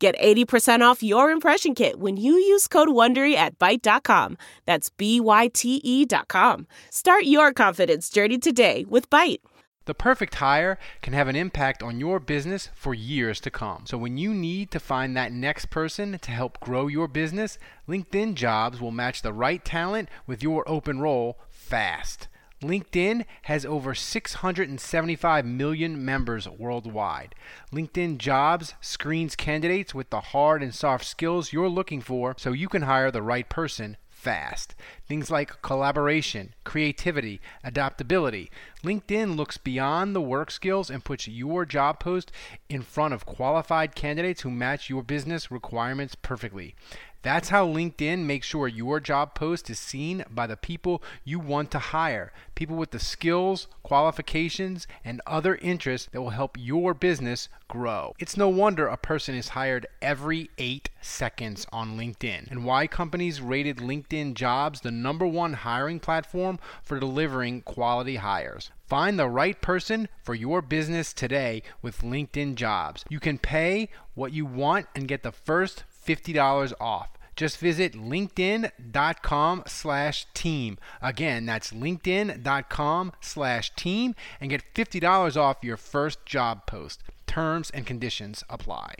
Get 80% off your impression kit when you use code WONDERY at Byte.com. That's B-Y-T-E dot com. Start your confidence journey today with Byte. The perfect hire can have an impact on your business for years to come. So when you need to find that next person to help grow your business, LinkedIn Jobs will match the right talent with your open role fast. LinkedIn has over 675 million members worldwide. LinkedIn Jobs screens candidates with the hard and soft skills you're looking for so you can hire the right person fast. Things like collaboration, creativity, adaptability. LinkedIn looks beyond the work skills and puts your job post in front of qualified candidates who match your business requirements perfectly. That's how LinkedIn makes sure your job post is seen by the people you want to hire. People with the skills, qualifications, and other interests that will help your business grow. It's no wonder a person is hired every eight seconds on LinkedIn, and why companies rated LinkedIn jobs the number one hiring platform for delivering quality hires. Find the right person for your business today with LinkedIn jobs. You can pay what you want and get the first $50 off. Just visit linkedin.com slash team. Again, that's linkedin.com slash team and get $50 off your first job post. Terms and conditions apply.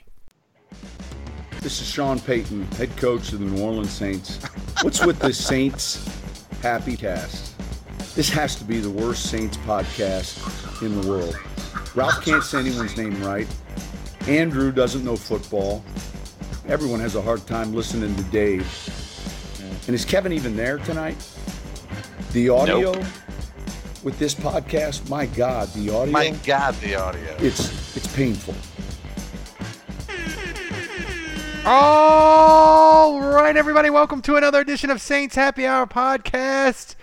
This is Sean Payton, head coach of the New Orleans Saints. What's with the Saints happy cast? This has to be the worst Saints podcast in the world. Ralph can't say anyone's name right. Andrew doesn't know football. Everyone has a hard time listening to Dave. And is Kevin even there tonight? The audio Nope. with this podcast, my God, the audio. My God, the audio. It's it's painful. All right, everybody, welcome to another edition of Saints Happy Hour podcast.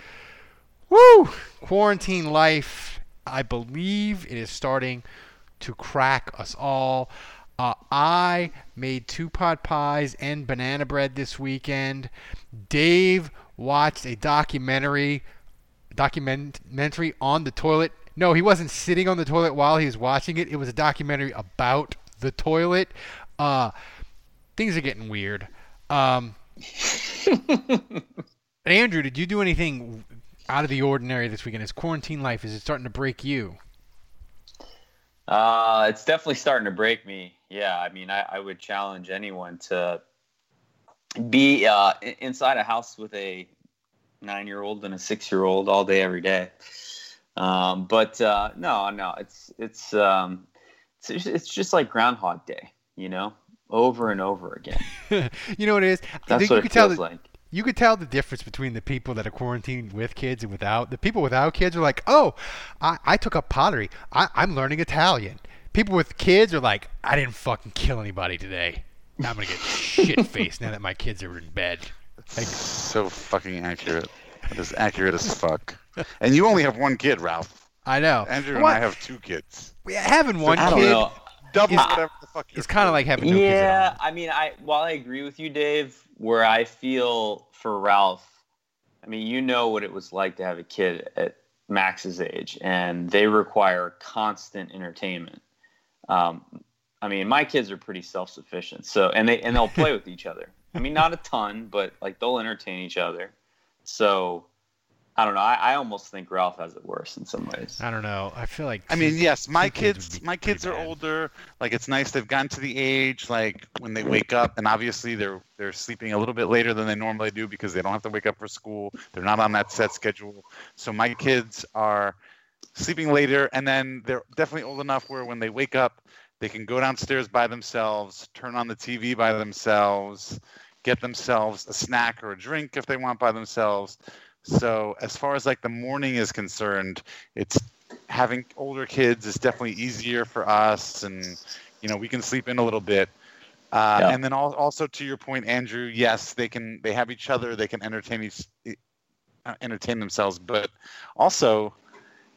Woo! Quarantine life, I believe it is starting to crack us all. Uh, I made two pot pies and banana bread this weekend. Dave watched a documentary documentary on the toilet. No, he wasn't sitting on the toilet while he was watching it. It was a documentary about the toilet. Uh, things are getting weird. Um, Andrew, did you do anything out of the ordinary this weekend? Is quarantine life is it starting to break you? Uh, it's definitely starting to break me. Yeah, I mean, I, I would challenge anyone to be uh, inside a house with a nine-year-old and a six-year-old all day, every day. Um, but uh, no, no, it's it's um, it's just- it's just like Groundhog Day, you know, over and over again. you know what it is? That's you what could it tell feels the, like. you could tell the difference between the people that are quarantined with kids and without. The people without kids are like, oh, I, I took up pottery. I, I'm learning Italian. People with kids are like, I didn't fucking kill anybody today. I'm gonna get shit faced now that my kids are in bed. Like, so fucking accurate. It is accurate as fuck. And you only have one kid, Ralph. I know. Andrew and I have two kids. Yeah, having one I don't kid know. Double Is- whatever the fuck you're kind of like having no kids at Yeah, all. I mean, I while I agree with you, Dave, where I feel for Ralph, I mean, you know what it was like to have a kid at Max's age, and they require constant entertainment. Um, I mean, my kids are pretty self-sufficient, so and they and they'll play with each other. I mean, not a ton, but like they'll entertain each other. So I don't know. I, I almost think Ralph has it worse in some ways. I don't know. I feel like I mean, yes, my kids kids, my kids are bad. older. Like it's nice they've gotten to the age like when they wake up, and obviously they're they're sleeping a little bit later than they normally do because they don't have to wake up for school. They're not on that set schedule. So my kids are sleeping later, and then they're definitely old enough where when they wake up, they can go downstairs by themselves, turn on the TV by themselves, get themselves a snack or a drink if they want by themselves. So as far as like the morning is concerned, it's having older kids is definitely easier for us and you know we can sleep in a little bit Uh, Yeah. And then al- also to your point, Andrew, yes, they can. They have each other. They can entertain each, uh, entertain themselves, but also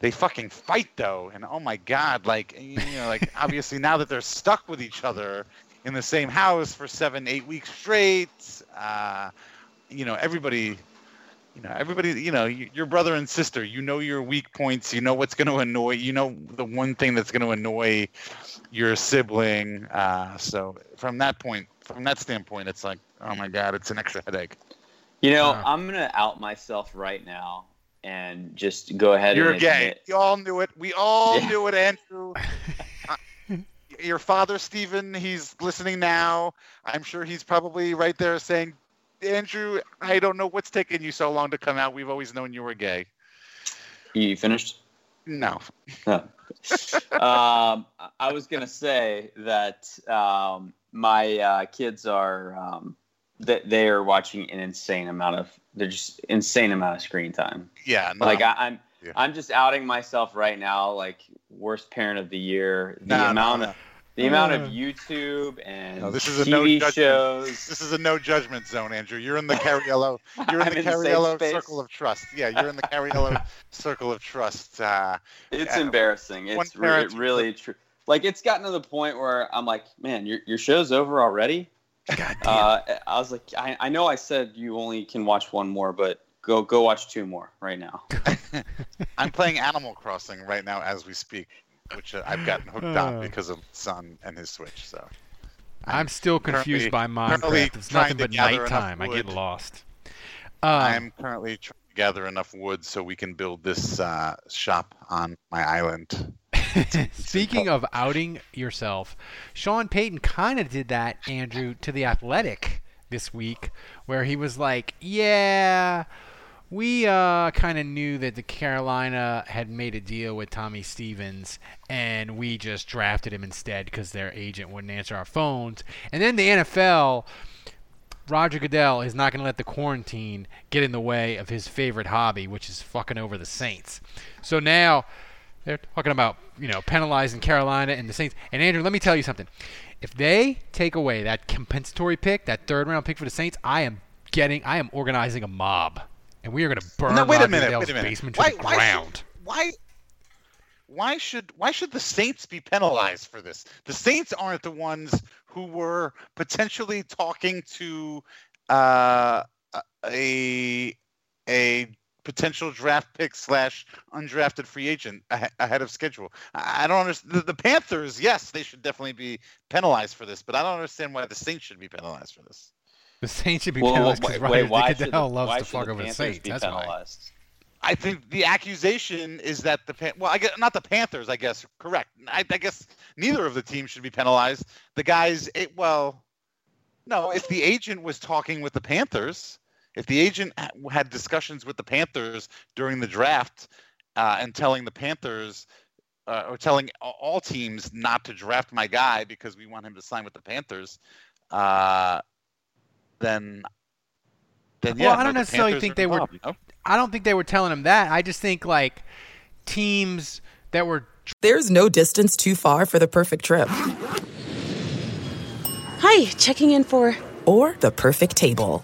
they fucking fight though. And oh my god, like you know, like obviously now that they're stuck with each other in the same house for seven, eight weeks straight, uh, you know, everybody. You know, everybody. You know, y- your brother and sister. You know your weak points. You know what's going to annoy. You know the one thing that's going to annoy your sibling. Uh, so from that point, from that standpoint, it's like, oh my god, it's an extra headache. You know, Uh. I'm gonna out myself right now and just go ahead and You're and gay. admit- You all knew it. We all Yeah. knew it, Andrew. Uh, your father, Stephen, he's listening now. I'm sure he's probably right there saying, Andrew, I don't know what's taking you so long to come out. We've always known you were gay. You finished? No. um, I was gonna say that um, my uh, kids are um, that they are watching an insane amount of they're just insane amount of screen time. Yeah. No. Like I, I'm Yeah. I'm just outing myself right now, like worst parent of the year. The No, no, amount no. of the amount Uh. of YouTube and No, this is a no TV judgment. shows. This is a no judgment zone, Andrew. You're in the Cariello. You're in I'm the in the Cariello circle of trust. Yeah, you're in the Cariello circle of trust. Uh, It's Yeah. embarrassing. It's re- really true. Like it's gotten to the point where I'm like, man, your your show's over already. God damn. Uh, I was like, I, I know I said you only can watch one more, but go go watch two more right now. I'm playing Animal Crossing right now as we speak, which uh, I've gotten hooked Uh. on because of son and his Switch. So I'm still confused by currently Minecraft. It's trying nothing to but gather enough nighttime. I get wood. lost. Um, I'm currently trying to gather enough wood so we can build this uh, shop on my island. Speaking of outing yourself, Sean Payton kind of did that, Andrew, to the Athletic this week, where he was like, "Yeah, we uh, kind of knew that the Carolina had made a deal with Tommy Stevens, and we just drafted him instead because their agent wouldn't answer our phones." And then the NFL. Roger Goodell is not going to let the quarantine get in the way of his favorite hobby, which is fucking over the Saints. So now they're talking about you know penalizing Carolina and the Saints. And Andrew, let me tell you something. If they take away that compensatory pick, that third round pick for the Saints, I am getting, I am organizing a mob, and we are going to burn No, wait a minute, wait a minute. basement Why- to the why should- ground. Why? Why should why should the Saints be penalized for this? The Saints aren't the ones who were potentially talking to uh, a a potential draft pick slash undrafted free agent ahead of schedule. I I don't understand. The, the Panthers, yes, they should definitely be penalized for this, but I don't understand why the Saints should be penalized for this. The Saints should be Well, penalized wait, because wait, Roger why should the, Goodell loves why to fuck over the Saints. be That's why. I think the accusation is that the Pan- well, I guess not the Panthers. I guess correct. I, I guess neither of the teams should be penalized. The guys, it, well, no. If the agent was talking with the Panthers, if the agent had discussions with the Panthers during the draft uh, and telling the Panthers uh, or telling all teams not to draft my guy because we want him to sign with the Panthers, uh, then. Then, Well, yeah, I don't no, necessarily Panthers think are they were- you know? I don't think they were telling him that. I just think like teams that were There's no distance too far for the perfect trip Hi, checking in for. or the perfect table.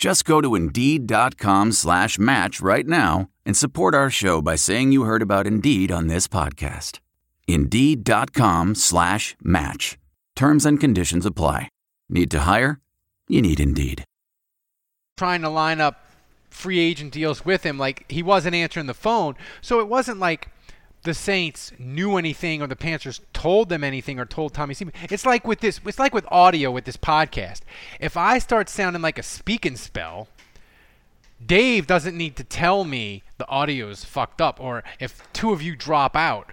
Just go to Indeed.com slash match right now and support our show by saying you heard about Indeed on this podcast. Indeed.com slash match. Terms and conditions apply. Need to hire? You need Indeed. trying to line up free agent deals with him. Like he wasn't answering the phone, so it wasn't like the Saints knew anything or the Panthers told them anything or told Tommy Stevens. It's like with this. It's like with audio with this podcast. If I start sounding like a speaking spell, Dave doesn't need to tell me the audio is fucked up or if two of you drop out.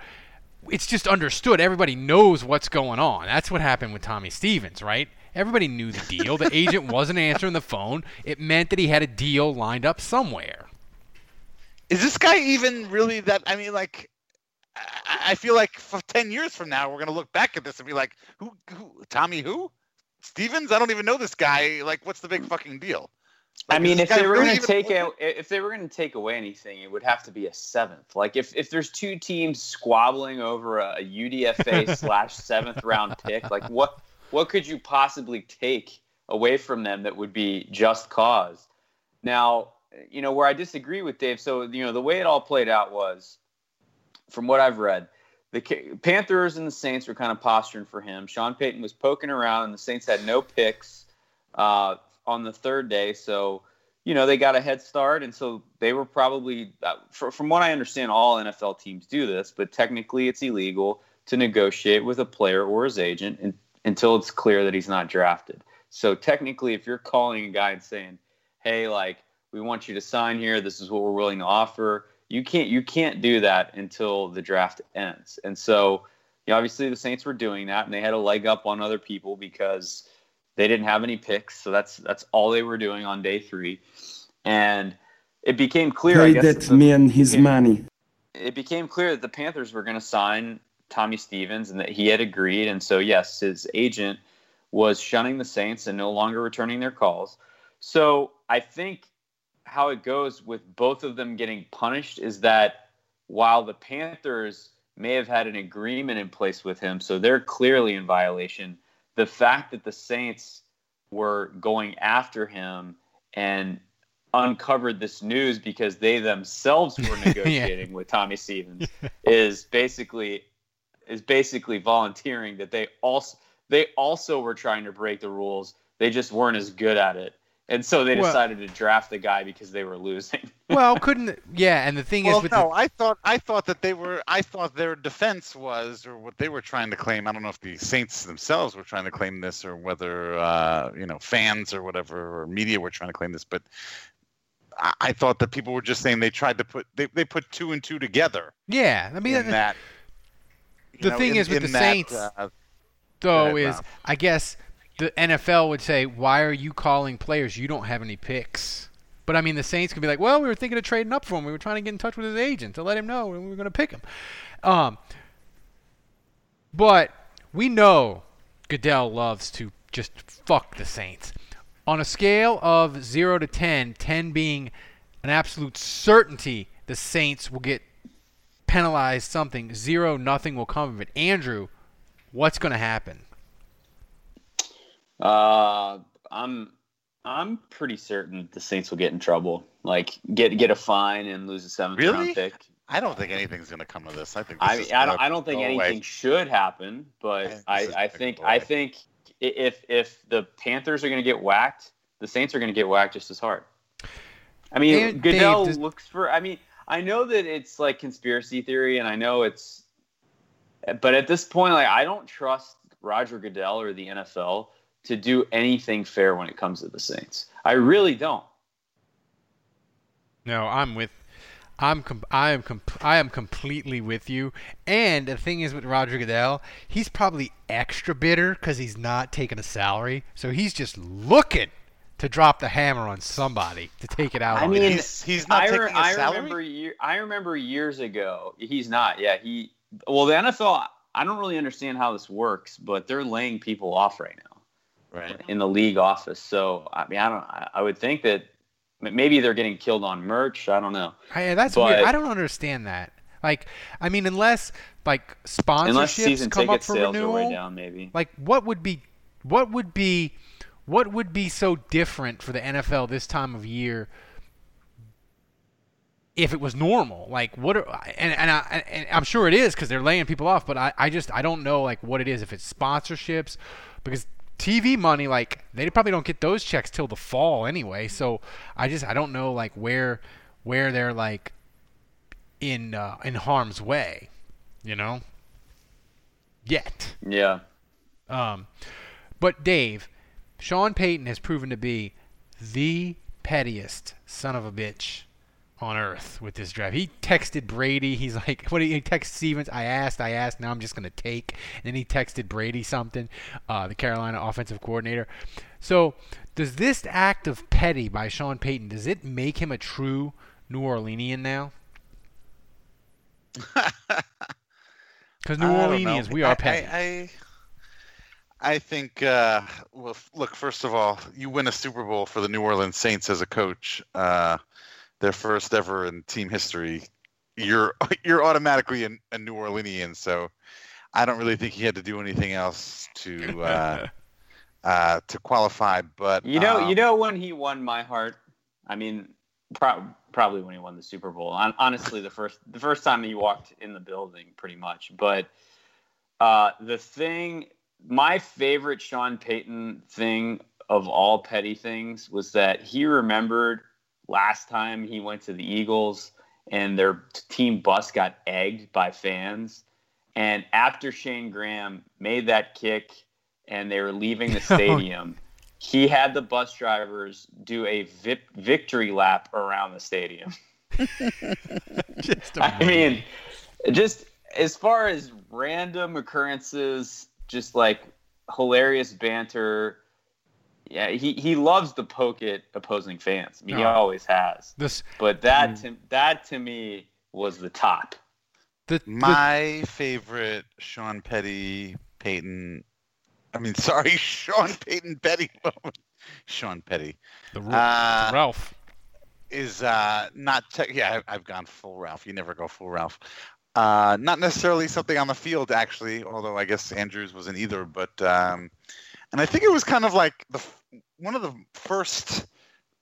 It's just understood. Everybody knows what's going on. That's what happened with Tommy Stevens, right? Everybody knew the deal. The agent wasn't answering the phone. It meant that he had a deal lined up somewhere. Is this guy even really that? I mean, like, I feel like for ten years from now, we're gonna look back at this and be like, "Who? Who? Tommy? Who? Stevens? I don't even know this guy. Like, what's the big fucking deal?" Like, I mean, if they were really going to take a, if they were going to take away anything, it would have to be a seventh. Like if, if there's two teams squabbling over a, a UDFA slash seventh round pick, like what what could you possibly take away from them that would be just cause? Now, you know where I disagree with Dave. So you know the way it all played out was, from what I've read, the Panthers and the Saints were kind of posturing for him. Sean Payton was poking around, and the Saints had no picks. Uh, on the third day. So, you know, they got a head start. And so they were probably, uh, from what I understand, all NFL teams do this, but technically it's illegal to negotiate with a player or his agent in, until it's clear that he's not drafted. So technically, if you're calling a guy and saying, hey, like, we want you to sign here, this is what we're willing to offer, you can't you can't do that until the draft ends. And so, you know, obviously the Saints were doing that and they had a leg up on other people because they didn't have any picks, so that's that's all they were doing on day three, and it became clear. Pay that the, man his it, money. It became clear that the Panthers were going to sign Tommy Stevens and that he had agreed, and so yes, his agent was shunning the Saints and no longer returning their calls. So I think how it goes with both of them getting punished is that while the Panthers may have had an agreement in place with him, so they're clearly in violation the fact that the Saints were going after him and uncovered this news because they themselves were negotiating yeah. with Tommy Stevens is basically is basically volunteering that they also they also were trying to break the rules. They just weren't as good at it. And so they decided well, to draft the guy because they were losing. well, couldn't yeah, and the thing well, is, with no, the... I thought I thought that they were I thought their defense was or what they were trying to claim. I don't know if the Saints themselves were trying to claim this or whether uh, you know fans or whatever or media were trying to claim this, but I, I thought that people were just saying they tried to put they, they put two and two together. Yeah, I mean in that. The thing in, is with the that, Saints, uh, though, is I guess the NFL would say, "Why are you calling players? You don't have any picks." But I mean, the Saints could be like, "Well, we were thinking of trading up for him. We were trying to get in touch with his agent to let him know we were going to pick him." Um, but we know Goodell loves to just fuck the Saints. On a scale of zero to 10, 10 being an absolute certainty, the Saints will get penalized something. Zero, nothing will come of it. Andrew, what's going to happen? Uh, I'm I'm pretty certain the Saints will get in trouble. Like get get a fine and lose a seventh Really? round pick. I don't think anything's going to come of this. I think this I mean, I don't I don't think anything away. should happen, but think I I think I think if if the Panthers are going to get whacked, the Saints are going to get whacked just as hard. I mean, And Goodell Dave, looks for. I mean, I know that it's like conspiracy theory, and I know it's, but at this point, like I don't trust Roger Goodell or the NFL to do anything fair when it comes to the Saints. I really don't. No, I'm with. I'm com- I am com- I am completely with you. And the thing is with Roger Goodell, he's probably extra bitter because he's not taking a salary, so he's just looking to drop the hammer on somebody to take it out. I on mean, him. he's he's not I, taking re- a I salary. remember year, I remember years ago. He's not. Yeah, he. Well, the NFL. I don't really understand how this works, but they're laying people off right now right. in the league office. So I mean, I don't. I, would think that maybe they're getting killed on merch. I don't know. I, that's but- weird. I don't understand that. Like, I mean, unless like Unless sponsorships season come ticket up for sales are way renewal, down, maybe. like what would be what would be what would be so different for the NFL this time of year if it was normal like what are and, and, I, and i'm sure it is because they're laying people off but I, I just i don't know like what it is if it's sponsorships because TV money, like they probably don't get those checks till the fall anyway. So I just I don't know like where where they're like in uh, in harm's way, you know. Yet. Yeah. Um, but Dave, Sean Payton has proven to be the pettiest son of a bitch on earth with this draft. He texted Brady. He's like, what he text Stevens? I asked, I asked. Now I'm just gonna take. And then he texted Brady something, uh, the Carolina offensive coordinator. So does this act of petty by Sean Payton does it make him a true New Orleanian now? Because New Orleanians, we are petty. I, I, I think. Uh, well, look. First of all, you win a Super Bowl for the New Orleans Saints as a coach, uh, their first ever in team history. You're you're automatically a, a New Orleanian, so I don't really think he had to do anything else to uh, uh, to qualify. But You know, um, you know when he won my heart. I mean, pro- probably when he won the Super Bowl. Hon- Honestly, the first the first time he walked in the building, pretty much. But uh, the thing, my favorite Sean Payton thing of all petty things was that he remembered last time he went to the Eagles and their team bus got egged by fans. And after Shayne Graham made that kick and they were leaving the oh, stadium, he had the bus drivers do a vip- victory lap around the stadium. Just I mean, just as far as random occurrences, just like hilarious banter. Yeah, he, he loves to poke at opposing fans. I mean, he Oh. always has. this But that to, that to me was the top. the, the My favorite Sean Petty Payton. I mean, sorry, Sean Payton Petty moment. Sean Petty the, uh, Ralph. is uh, not. Te- yeah, I- I've gone full Ralph. You never go full Ralph. Uh, not necessarily something on the field, actually. Although I guess Andrews wasn't either. But um, and I think it was kind of like the one of the first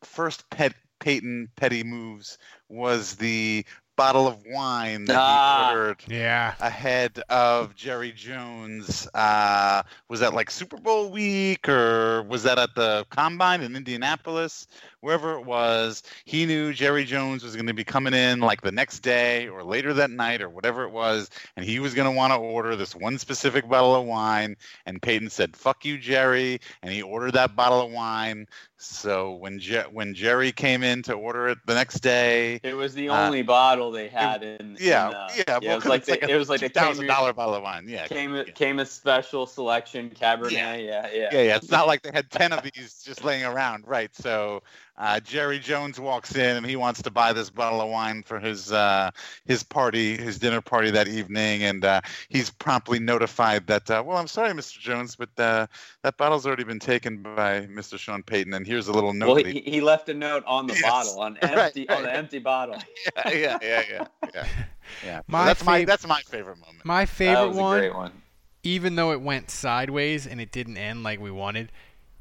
first pet Payton Petty moves was the bottle of wine that Ah. he ordered Yeah. ahead of Jerry Jones. Uh, was that like Super Bowl week or was that at the combine in Indianapolis? Wherever it was, he knew Jerry Jones was going to be coming in like the next day or later that night or whatever it was. And he was going to want to order this one specific bottle of wine. And Payton said, fuck you, Jerry. And he ordered that bottle of wine. So when, Je- when Jerry came in to order it the next day, It was the Uh, only bottle they had in. yeah, in, uh, yeah, it well, was like, like the, it was like a thousand dollar bottle of wine. Yeah, Came yeah. Caymus special selection Cabernet. Yeah. Yeah, yeah. yeah, yeah. It's not like they had ten of these just laying around, right? So uh, Jerry Jones walks in and he wants to buy this bottle of wine for his uh, his party, his dinner party that evening, and uh, he's promptly notified that, uh, well, I'm sorry, Mr. Jones, but uh, that bottle's already been taken by Mr. Sean Payton, and here's a little note. Well, he, he left a note on the Yes. bottle, on Right, empty, on the empty bottle. yeah, yeah, yeah, yeah, yeah. yeah. So My that's my that's my favorite moment. My That favorite was a one, great one. even though it went sideways and it didn't end like we wanted,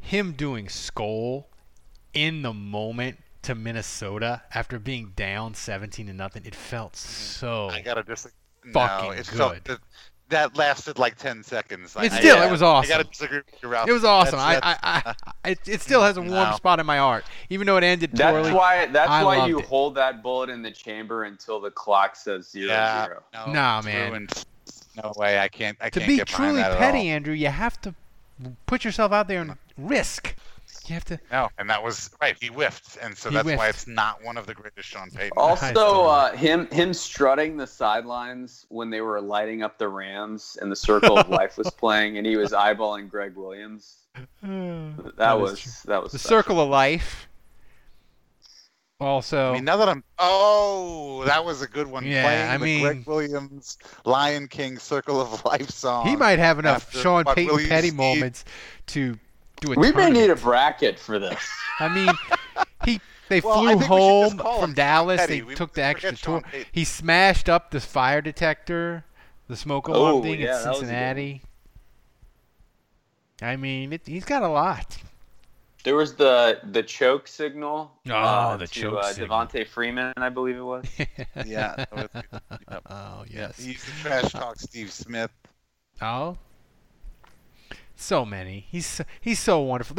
him doing Skull in the moment to Minnesota after being down 17 to nothing, it felt so. I gotta disagree. fucking no, it felt good. that, that lasted like ten seconds. I- It's I- still, yeah, it was awesome. I awesome. gotta disagree with you, Ralph. It was awesome. That's- I, that's- I, I, it, it still has a warm No. spot in my heart, even though it ended That's poorly. why. That's I why you it. hold that bullet in the chamber until the clock says zero yeah, zero. no, Nah, it's man. ruined. No way. I can't. I to can't be get behind truly that at petty. Andrew, you have to put yourself out there and risk. You have to. No, and that was right. He whiffed, and so He that's why it's not one of the greatest Sean Payton. Also, uh, him him strutting the sidelines when they were lighting up the Rams and the Circle of Life was playing, and he was eyeballing Gregg Williams. That, That is was that was The special. circle of life. Also, I mean, now that I'm, oh, that was a good one. Yeah, Playing I the mean- Gregg Williams Lion King Circle of Life song. he might have enough after Sean what Payton Willie petty Steve- moments to do a We may need a bracket for this. I mean, he they Well, I flew think we should just home call from him Dallas. Petty. They We took the forget extra Sean tour. Payton. He smashed up the fire detector, the smoke alarm Oh, thing yeah, in that was a good Cincinnati. I mean, it, he's got a lot. There was the the choke signal. Oh, uh, the to, choke uh, signal. Devonta Freeman, I believe it was. Yeah. that was- yep. Oh Yeah, yes. He used to trash talk Steve Smith. Oh. So many. He's so, he's so wonderful.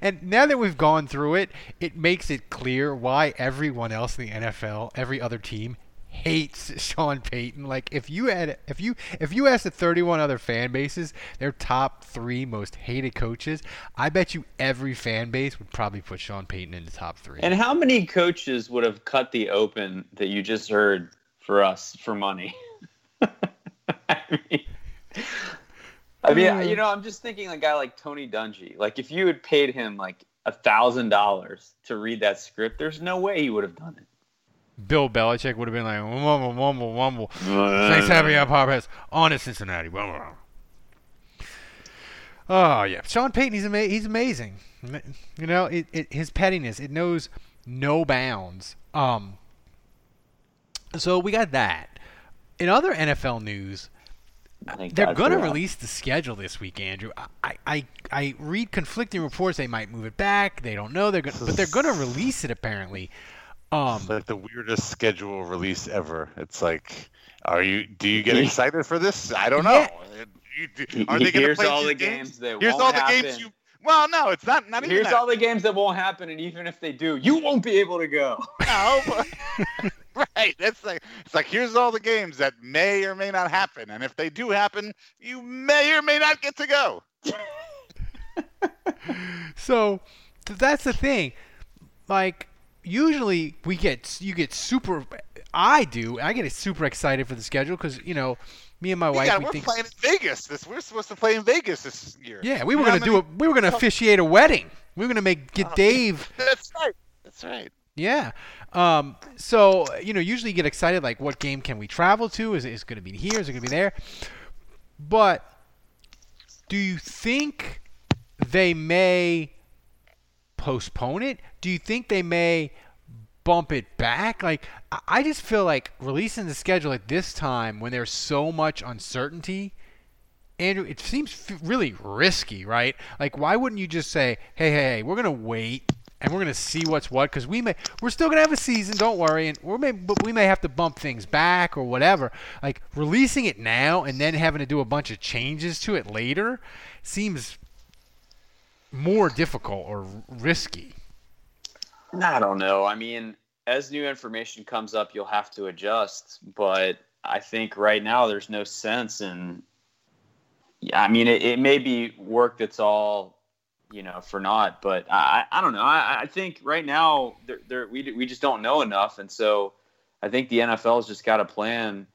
And now that we've gone through it, it makes it clear why everyone else in the NFL, every other team, hates Sean Payton. Like if you had if you if you asked the 31 other fan bases their top 3 most hated coaches, I bet you every fan base would probably put Sean Payton in the top 3. And how many coaches would have cut the open that you just heard for us for money? I mean I mean, you know, I'm just thinking a guy like Tony Dungy. Like if you had paid him like a thousand dollars to read that script, there's no way he would have done it. Bill Belichick would have been like, wumble, wumble, wumble. Thanks for having me up, Harvest. On to Cincinnati. Oh, yeah. Sean Payton, he's, ama- he's amazing. You know, it, it, his pettiness, it knows no bounds. Um, so we got that. In other NFL news, they're going to release the schedule this week, Andrew. I, I, I read conflicting reports. They might move it back. They don't know. They're gonna, but they're going to release it apparently. Um, it's like the weirdest schedule release ever. It's like, are you? Do you get excited for this? I don't know. Yeah. You, are they Here's all the games, games that Here's all the happen. games you. Well, no, it's not. Not Here's that. all the games that won't happen, and even if they do, you won't be able to go. No, but, right. It's like it's like here's all the games that may or may not happen, and if they do happen, you may or may not get to go. so that's the thing. Like usually we get you get super. I do. I get super excited for the schedule because you know me and my wife. Yeah, we are think, playing in Vegas. This we're supposed to play in Vegas this year. Yeah, we were gonna do it. We were gonna oh. officiate a wedding. We were gonna make get oh, Dave. That's right. That's right. Yeah. Um, so you know, usually you get excited like, what game can we travel to? Is it, it going to be here? Is it going to be there? But do you think they may postpone it? Do you think they may bump it back? Like, I just feel like releasing the schedule at this time when there's so much uncertainty. Andrew, it seems really risky, right? Like, why wouldn't you just say, "Hey, hey, hey, we're gonna wait and we're gonna see what's what because we may we're still gonna have a season. Don't worry, and we may but we may have to bump things back or whatever. Like releasing it now and then having to do a bunch of changes to it later seems more difficult or risky. I don't know. I mean, as new information comes up, you'll have to adjust. But I think right now there's no sense in. Yeah, I mean, it, it may be work that's all you know for not. But I, I don't know. I, I think right now there, there, we we just don't know enough, and so I think the NFL's just got a plan.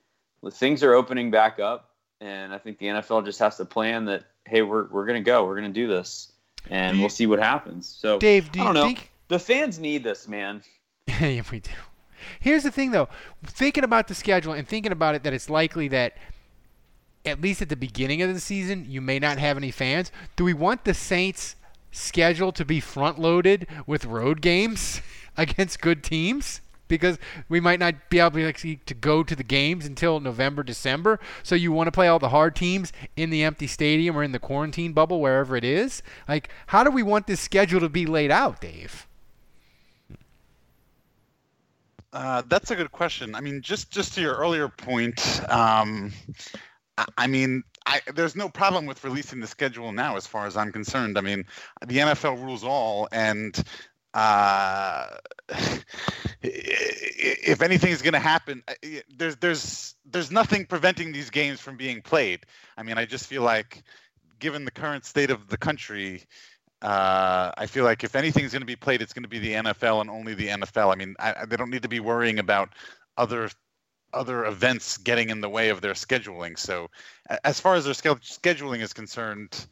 Things are opening back up, and I think the NFL just has to plan that. Hey, we're we're gonna go. We're gonna do this, and you, we'll see what happens. So, Dave, do you know. think the fans need this, man? yeah, we do. Here's the thing, though. Thinking about the schedule and thinking about it, that it's likely that at least at the beginning of the season, you may not have any fans. Do we want the Saints schedule to be front loaded with road games against good teams because we might not be able to, go to the games until November, December. So you want to play all the hard teams in the empty stadium or in the quarantine bubble, wherever it is. Like, how do we want this schedule to be laid out, Dave? Uh, that's a good question. I mean, just just to your earlier point, um, I mean, I, there's no problem with releasing the schedule now, as far as I'm concerned. I mean, the NFL rules all, and uh, if anything is going to happen, uh, there's there's there's nothing preventing these games from being played. I mean, I just feel like, given the current state of the country, uh, I feel like if anything is going to be played, it's going to be the NFL and only the NFL. I mean, I, they don't need to be worrying about other other events getting in the way of their scheduling. So, as far as their scheduling is concerned,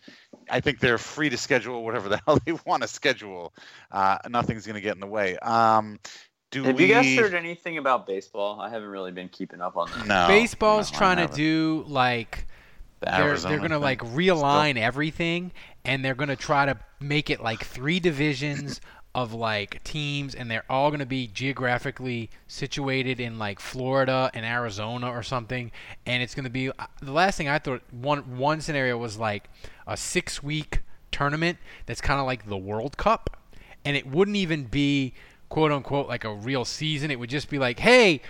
I think they're free to schedule whatever the hell they want to schedule. Uh, nothing's going to get in the way. Um, do Have we... you guys heard anything about baseball? I haven't really been keeping up on that. No, baseball's no, trying to do like the they're, they're going to like realign everything, and they're going to try to make it like three divisions of like teams and they're all going to be geographically situated in like Florida and Arizona or something and it's going to be uh, the last thing I thought one one scenario was like a 6 week tournament that's kind of like the World Cup and it wouldn't even be quote unquote like a real season. It would just be like hey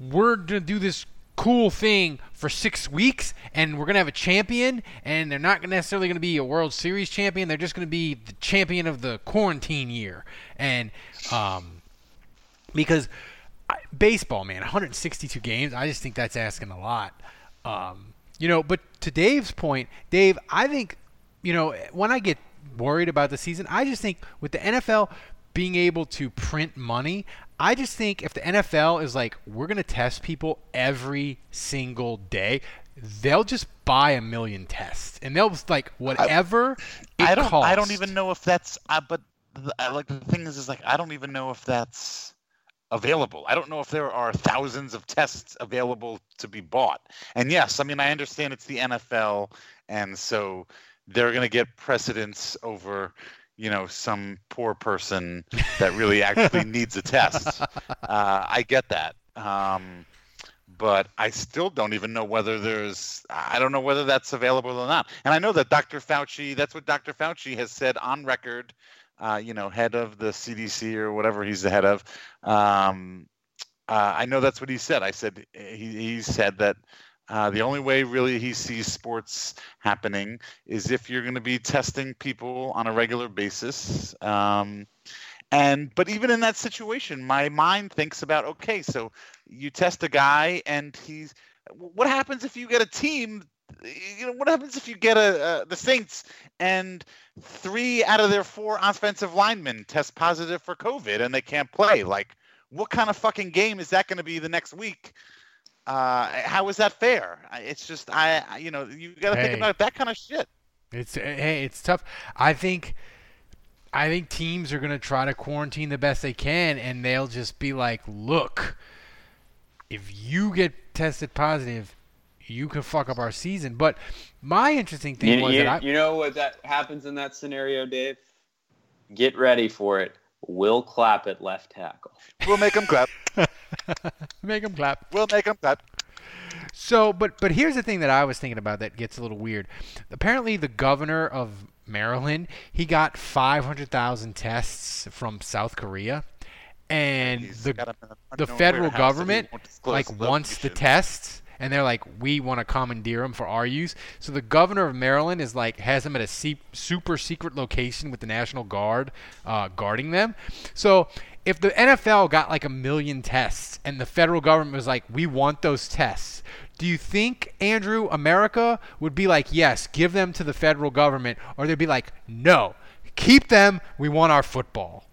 we're going to do this cool thing for six weeks, and we're gonna have a champion, and they're not necessarily gonna be a World Series champion. They're just gonna be the champion of the quarantine year, and um, because I- baseball, man, 162 games. I just think that's asking a lot. Um, you know, but to Dave's point, Dave, I think, you know, when I get worried about the season, I just think with the NFL being able to print money, I just think if the NFL is like, we're going to test people every single day, they'll just buy a million tests and they'll like whatever it I don't. costs. I don't even know if that's. Uh, but the, like the thing is, is like I don't even know if that's available. I don't know if there are thousands of tests available to be bought. And yes, I mean I understand it's the NFL, and so they're going to get precedence over you know some poor person that really actually needs a test. Uh, I get that. Um, but I still don't even know whether there's I don't know whether that's available or not. And I know that Dr. Fauci, that's what Dr. Fauci has said on record, uh, you know, head of the CDC or whatever he's the head of. Um, uh, I know that's what he said. I said he, he said that uh, the only way really he sees sports happening is if you're going to be testing people on a regular basis. Um, and but even in that situation, my mind thinks about okay, so you test a guy and he's what happens if you get a team you know what happens if you get a uh, the Saints and three out of their four offensive linemen test positive for COVID and they can't play? Like, what kind of fucking game is that going to be the next week? Uh, how is that fair? It's just I, I- you know, you got to Hey. think about that kind of shit. It's hey, it's tough. I think I think teams are going to try to quarantine the best they can and they'll just be like, "Look, if you get tested positive, you can fuck up our season." But my interesting thing You, was you- that I you know what that happens in that scenario, Dave? Get ready for it. We'll clap at left tackle. We'll make them clap. make them clap. We'll make them clap. So, but but here's the thing that I was thinking about that gets a little weird. Apparently, the governor of Maryland he got 500,000 tests from South Korea, and He's the got 'em in a the federal warehouse that he government like wants the tests and they're like we want to commandeer them for our use. So the governor of maryland is like has them at a super secret location with the national guard uh, guarding them. So if the nfl got like a million tests and the federal government was like we want those tests do you think andrew america would be like yes give them to the federal government or they'd be like no keep them. We want our football.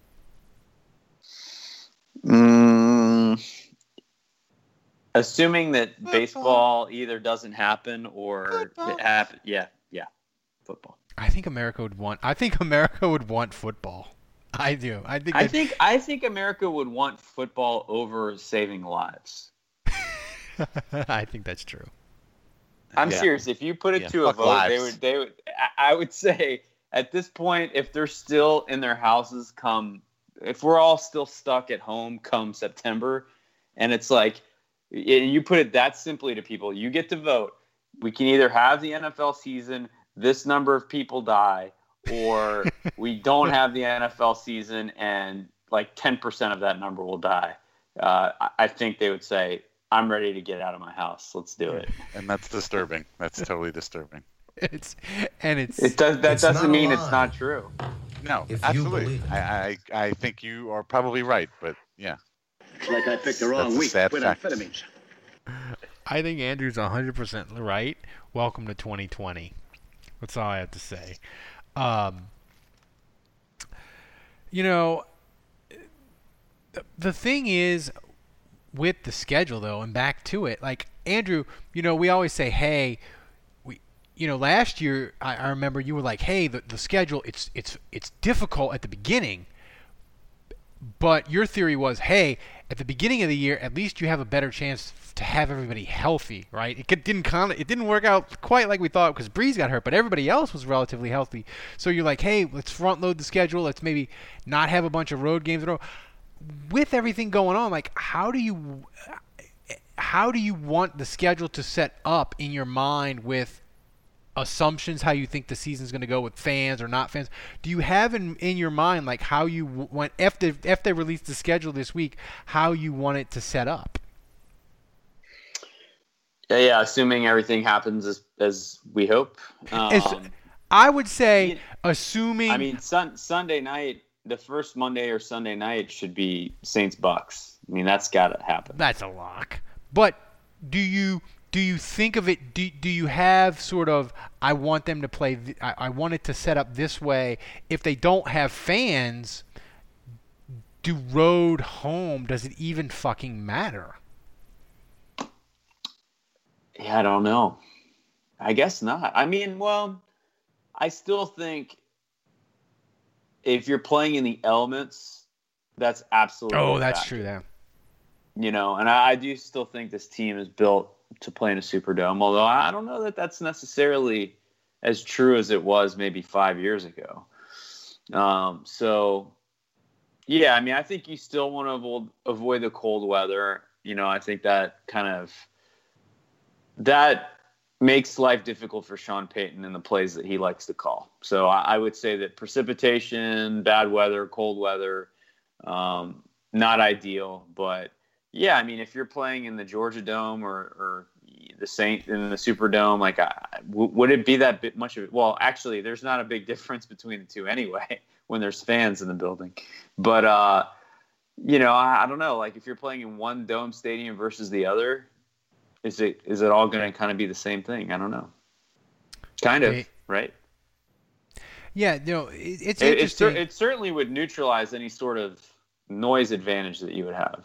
Mm, assuming that baseball either doesn't happen or it happen, yeah, yeah, football. I think America would want. I think America would want football. I do. I think. I that- think I think America would want football over saving lives. I think that's true. I'm Yeah. serious. If you put it Yeah, to a fuck vote, they would. They would. I- I would say at this point, if they're still in their houses, come. If we're all still stuck at home come September, and it's like, y- you put it that simply to people, you get to vote. We can either have the NFL season, this number of people die, or we don't have the NFL season, and like 10% of that number will die. Uh, I- I think they would say, I'm ready to get out of my house. Let's do it. And that's disturbing. That's totally disturbing. It's and it's It does. That doesn't not a mean it's not true. No, If you absolutely. believe it. I, I I think you are probably right, but yeah, Like I picked the wrong week sad to quit fact. amphetamines. I think Andrew's 100% right. Welcome to 2020. That's all I have to say. Um, you know, the, the thing is with the schedule though, and back to it, like Andrew, you know, we always say, hey, we, you know, last year I, I remember you were like, hey, the, the schedule, it's it's it's difficult at the beginning, but your theory was, hey, at the beginning of the year, at least you have a better chance to have everybody healthy, right? It didn't of, it didn't work out quite like we thought because Brees got hurt, but everybody else was relatively healthy. So you're like, hey, let's front load the schedule. Let's maybe not have a bunch of road games in a row. With everything going on, like, how do you, how do you want the schedule to set up in your mind with assumptions how you think the season's going to go with fans or not fans do you have in in your mind like how you want if they if they release the schedule this week how you want it to set up Yeah, yeah, assuming everything happens as as we hope. Um, I would say, assuming. I mean, sun, Sunday night, the first Monday or Sunday night should be Saints Bucks. I mean, that's got to happen. That's a lock. But do you do you think of it? Do, do you have sort of? I want them to play. th- I, I want it to set up this way. If they don't have fans, do road home? Does it even fucking matter? Yeah, I don't know. I guess not. I mean, well, I still think if you're playing in the elements, that's absolutely. Oh, that's true. Then You know, and I, I do still think this team is built to play in a Superdome. Although I don't know that that's necessarily as true as it was maybe five years ago. Um, so, yeah, I mean, I think you still want to avoid, the cold weather. You know, I think that kind of that makes life difficult for Sean Payton and the plays that he likes to call. So I, I would say that precipitation, bad weather, cold weather, um, not ideal. But yeah, I mean, if you're playing in the Georgia Dome or, or the Saint in the Superdome, like, I, w- would it be that bit much of it? Well, actually, there's not a big difference between the two anyway when there's fans in the building. But uh, you know, I, I don't know. Like, if you're playing in one dome stadium versus the other, is it is it all going to kind of be the same thing? I don't know. Kind of, right? yeah, you know, it, it's It, it, it certainly would neutralize any sort of noise advantage that you would have.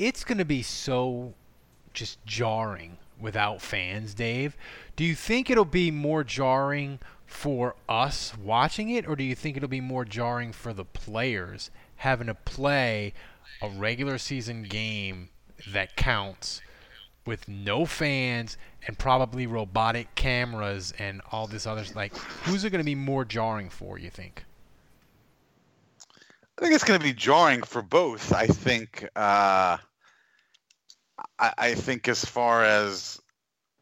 it's going to be so just jarring without fans, Dave. Do you think it'll be more jarring for us watching it, or do you think it'll be more jarring for the players having to play a regular season game that counts with no fans and probably robotic cameras and all this other like who's it going to be more jarring for you think i think it's going to be jarring for both i think uh, I, I think as far as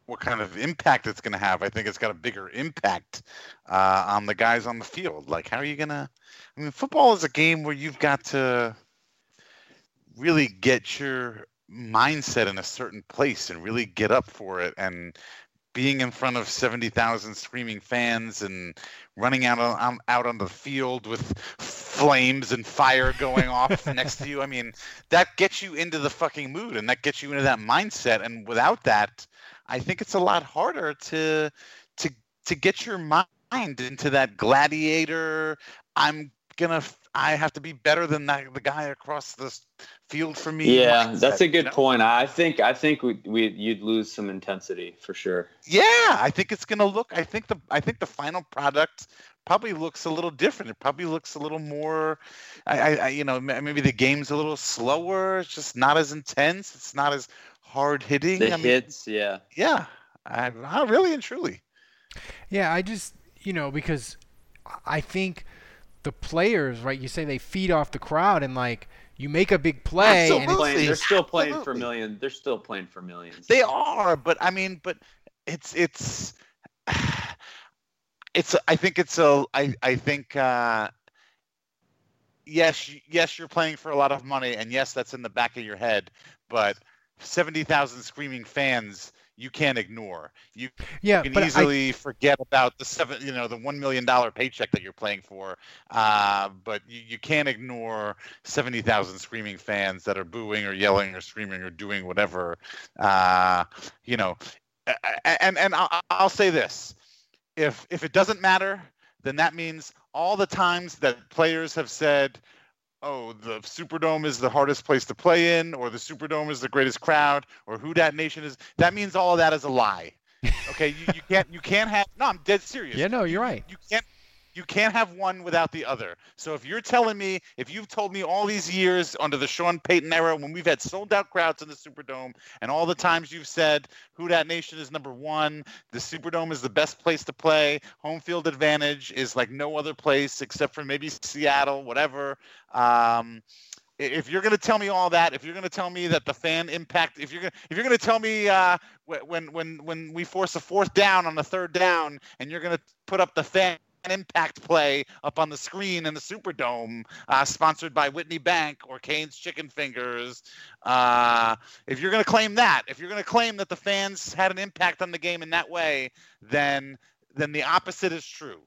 what kind of impact it's going to have. I think it's got a bigger impact uh, on the guys on the field. Like, how are you going to? I mean, football is a game where you've got to really get your mindset in a certain place and really get up for it and being in front of 70,000 screaming fans and running out on out on the field with flames and fire going off next to you. I mean, that gets you into the fucking mood and that gets you into that mindset and without that, I think it's a lot harder to to to get your mind into that gladiator. I'm gonna. I have to be better than that, the guy across the field from me. Yeah, mindset, that's a good you know? point. I think I think we, we you'd lose some intensity for sure. Yeah, I think it's gonna look. I think the I think the final product probably looks a little different. It probably looks a little more, I, I, you know, maybe the game's a little slower. It's just not as intense. It's not as hard hitting. The I hits, mean, yeah, yeah, I, I really and truly. Yeah, I just you know because I think the players, right? You say they feed off the crowd, and like you make a big play, and playing, they're still playing Absolutely. for millions. They're still playing for millions. They are, but I mean, but it's it's it's. I think it's a. I I think. uh Yes, yes, you're playing for a lot of money, and yes, that's in the back of your head. But 70,000 screaming fans you can't ignore. You, yeah, you can easily I, forget about the seven, you know, the one million dollar paycheck that you're playing for. Uh, but you, you can't ignore seventy thousand screaming fans that are booing or yelling or screaming or doing whatever. Uh, you know, and and I'll, I'll say this: if if it doesn't matter, then that means all the times that players have said, oh, the Superdome is the hardest place to play in, or the Superdome is the greatest crowd, or Who Dat Nation is. That means all of that is a lie. Okay, you, you can't you can't have. No, I'm dead serious. Yeah, no, you're right. You, you can't you can't have one without the other. So if you're telling me, if you've told me all these years under the Sean Payton era, when we've had sold out crowds in the Superdome, and all the times you've said Who Dat Nation is number one, the Superdome is the best place to play, home field advantage is like no other place except for maybe Seattle, whatever. Um, if you're going to tell me all that, if you're going to tell me that the fan impact, if you're going if you're going to tell me uh, when when when we force a fourth down on the third down, and you're going to put up the fan impact play up on the screen in the Superdome, uh, sponsored by Whitney Bank or Cane's Chicken Fingers. Uh, if you're going to claim that, if you're going to claim that the fans had an impact on the game in that way, then then the opposite is true.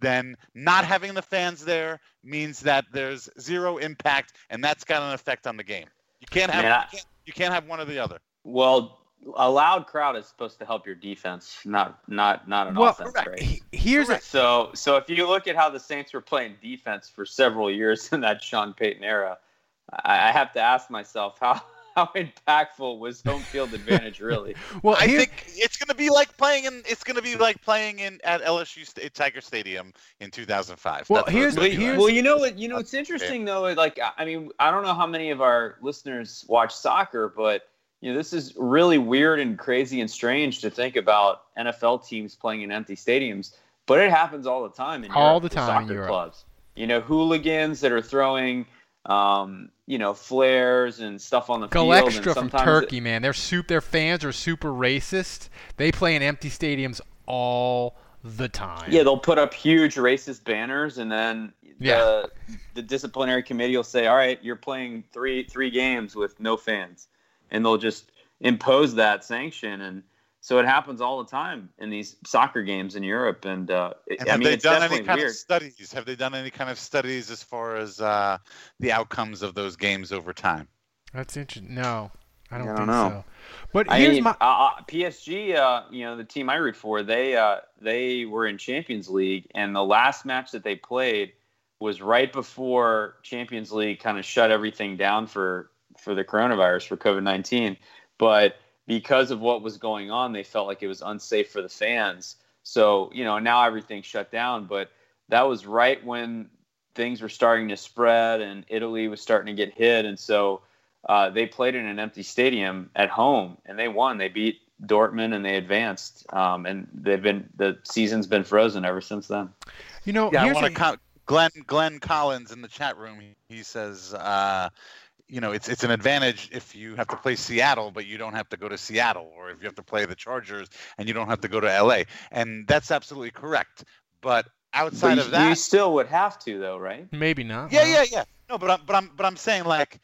Then not having the fans there means that there's zero impact, and that's got an effect on the game. You can't have you, can't, you can't have one or the other. Well, a loud crowd is supposed to help your defense, not not not an well, offense. Right? Here's correct. so so if you look at how the Saints were playing defense for several years in that Sean Payton era, I, I have to ask myself how how impactful was home field advantage really? well, I think it's going to be like playing in it's going to be like playing in at LSU St- Tiger Stadium in 2005. Well, That's here's, here's well, you know what you know it's interesting though. Like I mean, I don't know how many of our listeners watch soccer, but you know, this is really weird and crazy and strange to think about NFL teams playing in empty stadiums, but it happens all the time in all Europe, the time soccer clubs. You know, hooligans that are throwing, um, you know, flares and stuff on the Go field. extra from Turkey, it, man. Their soup, their fans are super racist. They play in empty stadiums all the time. Yeah, they'll put up huge racist banners, and then yeah. the the disciplinary committee will say, "All right, you're playing three three games with no fans." And they'll just impose that sanction. And so it happens all the time in these soccer games in Europe. And, uh, And I have mean, they it's done definitely any kind weird. of studies? Have they done any kind of studies as far as uh, the outcomes of those games over time? That's interesting. No, I don't, I don't think know. so. But I here's mean, my uh, uh, PSG, uh, you know, the team I root for, they uh, they were in Champions League, and the last match that they played was right before Champions League kind of shut everything down for for the coronavirus for COVID nineteen. But because of what was going on, they felt like it was unsafe for the fans. So you know, now everything's shut down. But that was right when things were starting to spread, and Italy was starting to get hit, and so uh, they played in an empty stadium at home and they won. They beat Dortmund and they advanced. Um, and they've been the season's been frozen ever since then. You know, yeah, I here's want a- to. Co- Glenn Glenn Collins in the chat room. He, he says, uh, you know, it's it's an advantage if you have to play Seattle, but you don't have to go to Seattle, or if you have to play the Chargers and you don't have to go to LA. And that's absolutely correct. But outside But of that, you still would have to though, right? maybe not. yeah, yeah, yeah. No, but I'm but I'm but I'm saying like.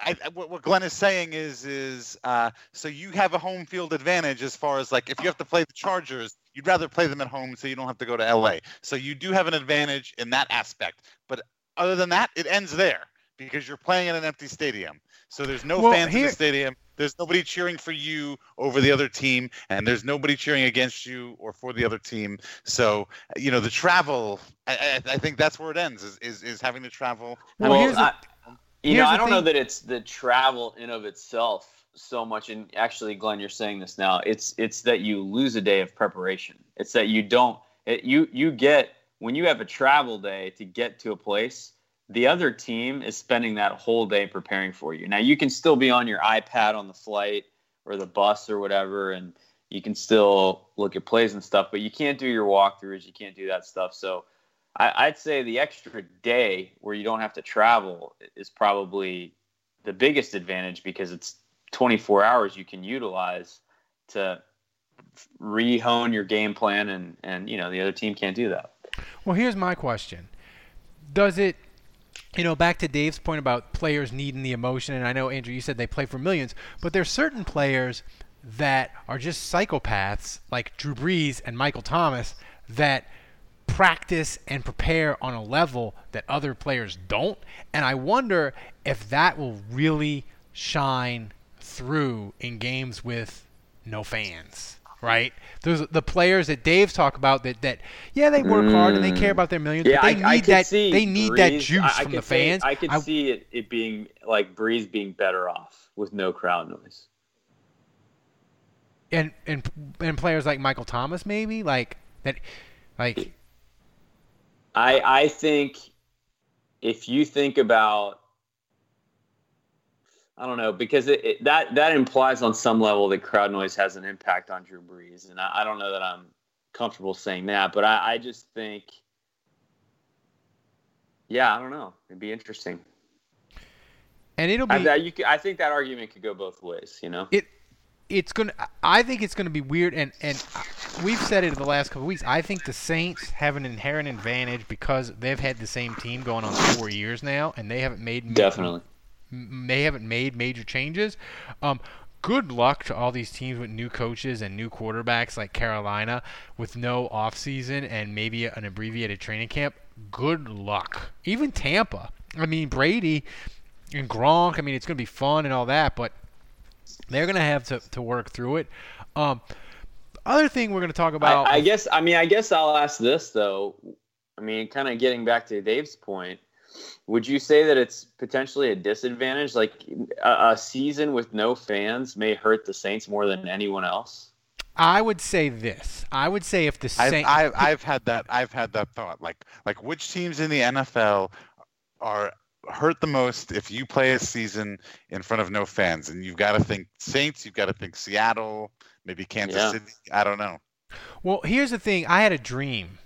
I, I- what, what Glenn is saying is is uh, so you have a home field advantage as far as like if you have to play the Chargers, you'd rather play them at home so you don't have to go to LA. So you do have an advantage in that aspect. But other than that, it ends there because you're playing in an empty stadium. So there's no Well, fans in the stadium. There's nobody cheering for you over the other team, and there's nobody cheering against you or for the other team. So you know the travel. I, I, I think that's where it ends. Is is, is having to travel. Well, Well, here's the- I, you here's know, I don't know that it's the travel in of itself so much. And actually, Glenn, you're saying this now. It's it's that you lose a day of preparation. It's that you don't. It, you you get when you have a travel day to get to a place. The other team is spending that whole day preparing for you. Now you can still be on your iPad on the flight or the bus or whatever, and you can still look at plays and stuff. But you can't do your walkthroughs. You can't do that stuff. So I, I'd say the extra day where you don't have to travel is probably the biggest advantage because it's 24 hours you can utilize to re-hone your game plan and and you know the other team can't do that Well, here's my question. Does it, you know, back to Dave's point about players needing the emotion, and I know, Andrew, you said they play for millions, but there's certain players that are just psychopaths, like Drew Brees and Michael Thomas, that practice and prepare on a level that other players don't. And I wonder if that will really shine through in games with no fans. Right, those the players that Dave's talk about that that yeah they work hard and they care mm. about their millions, yeah but they I, I need could that see they need that juice I, I from the say- fans. i could I- see it, it being like Brees being better off with no crowd noise. And and and players like Michael Thomas maybe? Like that like I I think if you think about I don't know because it, it, that that implies on some level that crowd noise has an impact on Drew Brees, and I, I don't know that I'm comfortable saying that, but I, I just think, yeah, I don't know, it'd be interesting. and it'll be I, you, I think that argument could go both ways, you know. it it's gonna I think it's gonna be weird and and we've said it in the last couple weeks. I think the Saints have an inherent advantage because they've had the same team going on four years now, and they haven't made Definitely. M- they haven't made major changes. Um, good luck to all these teams with new coaches and new quarterbacks like Carolina with no offseason and maybe an abbreviated training camp. Good luck. Even Tampa. I mean Brady and Gronk. I mean it's gonna be fun and all that, but they're gonna have to, to work through it. Um, other thing we're gonna talk about. I, I guess I mean I guess I'll ask this though. I mean, kind of getting back to Dave's point, would you say that it's potentially a disadvantage? Like a, a season with no fans may hurt the Saints more than anyone else. I would say this. I would say if the I've, Saints. I've, I've had that. I've had that thought. Like, like which teams in the NFL are hurt the most if you play a season in front of no fans? And you've got to think Saints. You've got to think Seattle. Maybe Kansas Yeah. City. I don't know. Well, here's the thing. I had a dream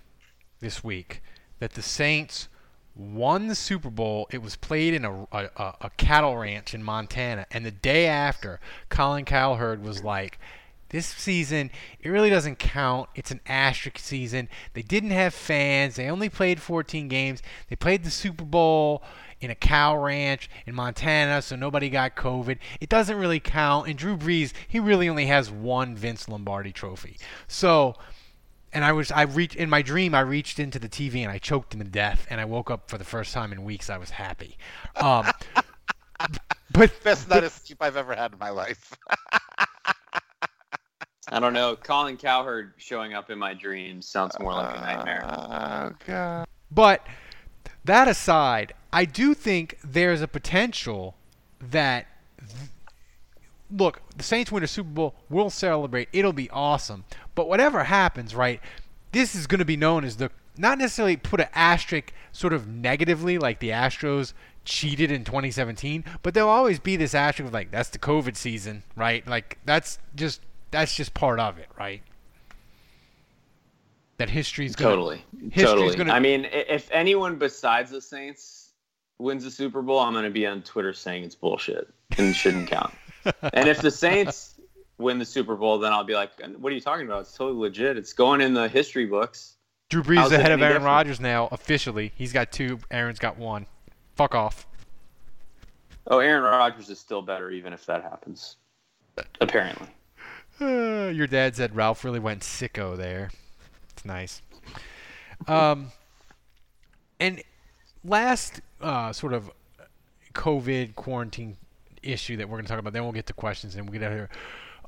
this week that the Saints won the Super Bowl. It was played in a, a, a- cattle ranch in Montana, and the day after, Colin Cowherd was like, "This season, it really doesn't count. It's an asterisk season. They didn't have fans. They only played 14 games. They played the Super Bowl." in a cow ranch in Montana, so nobody got COVID. It doesn't really count. And Drew Brees, he really only has one Vince Lombardi trophy. So, and I was I reached in my dream I reached into the TV and I choked him to death and I woke up for the first time in weeks I was happy. Um, but best night of sleep I've ever had in my life. I don't know. Colin Cowherd showing up in my dreams sounds more like a nightmare. Oh god. But that aside, I do think there's a potential that look, the Saints win a Super Bowl, we'll celebrate. It'll be awesome. But whatever happens, right? This is going to be known as the not necessarily put an asterisk sort of negatively like the Astros cheated in 2017, but there'll always be this asterisk of like that's the COVID season, right? Like that's just that's just part of it, right? That history's gonna, totally, history's totally. Gonna, I mean, if anyone besides the Saints wins the Super Bowl, I'm going to be on Twitter saying it's bullshit and shouldn't count. And if the Saints win the Super Bowl, then I'll be like, "What are you talking about? It's totally legit. It's going in the history books." Drew Brees is ahead of Aaron Rodgers now officially. He's got two. Aaron's got one. Fuck off. Oh, Aaron Rodgers is still better, even if that happens. Apparently. Uh, your dad said Ralph really went sicko there. It's nice. Um, and last uh, sort of COVID quarantine issue that we're going to talk about, then we'll get to questions and we'll get out of here.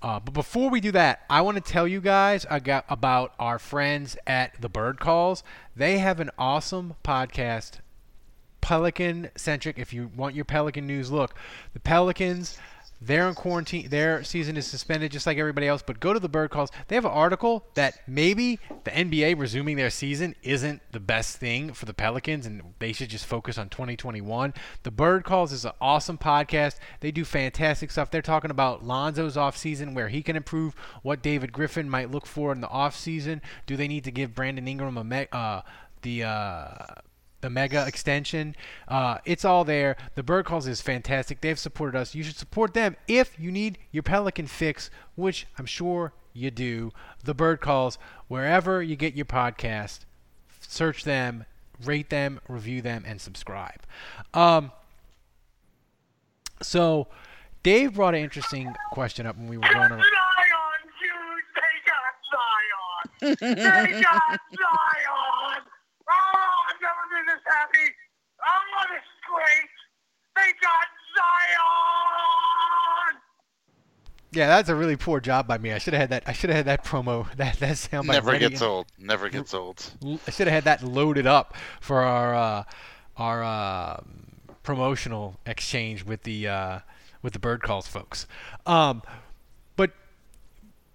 Uh, but before we do that, I want to tell you guys about our friends at the Bird Calls. They have an awesome podcast, Pelican centric. If you want your Pelican news, look, the Pelicans they're in quarantine. Their season is suspended just like everybody else. But go to the Bird Calls. They have an article that maybe the NBA resuming their season isn't the best thing for the Pelicans and they should just focus on 2021. The Bird Calls is an awesome podcast. They do fantastic stuff. They're talking about Lonzo's offseason, where he can improve, what David Griffin might look for in the offseason. Do they need to give Brandon Ingram a me- uh, the uh, the mega extension. Uh, it's all there. The Bird Calls is fantastic. They've supported us. You should support them if you need your Pelican fix, which I'm sure you do. The Bird Calls, wherever you get your podcast, search them, rate them, review them, and subscribe. Um, so, Dave brought an interesting question up when we were going around. Zion! They got Zion! Oh, I've never been this happy. Oh, this is great. They got Zion. Yeah, that's a really poor job by me. I should have had that. I should have had that promo. That that sound never gets old. Never gets old. I should have had that loaded up for our uh, our uh, promotional exchange with the uh, with the bird calls folks. Um, but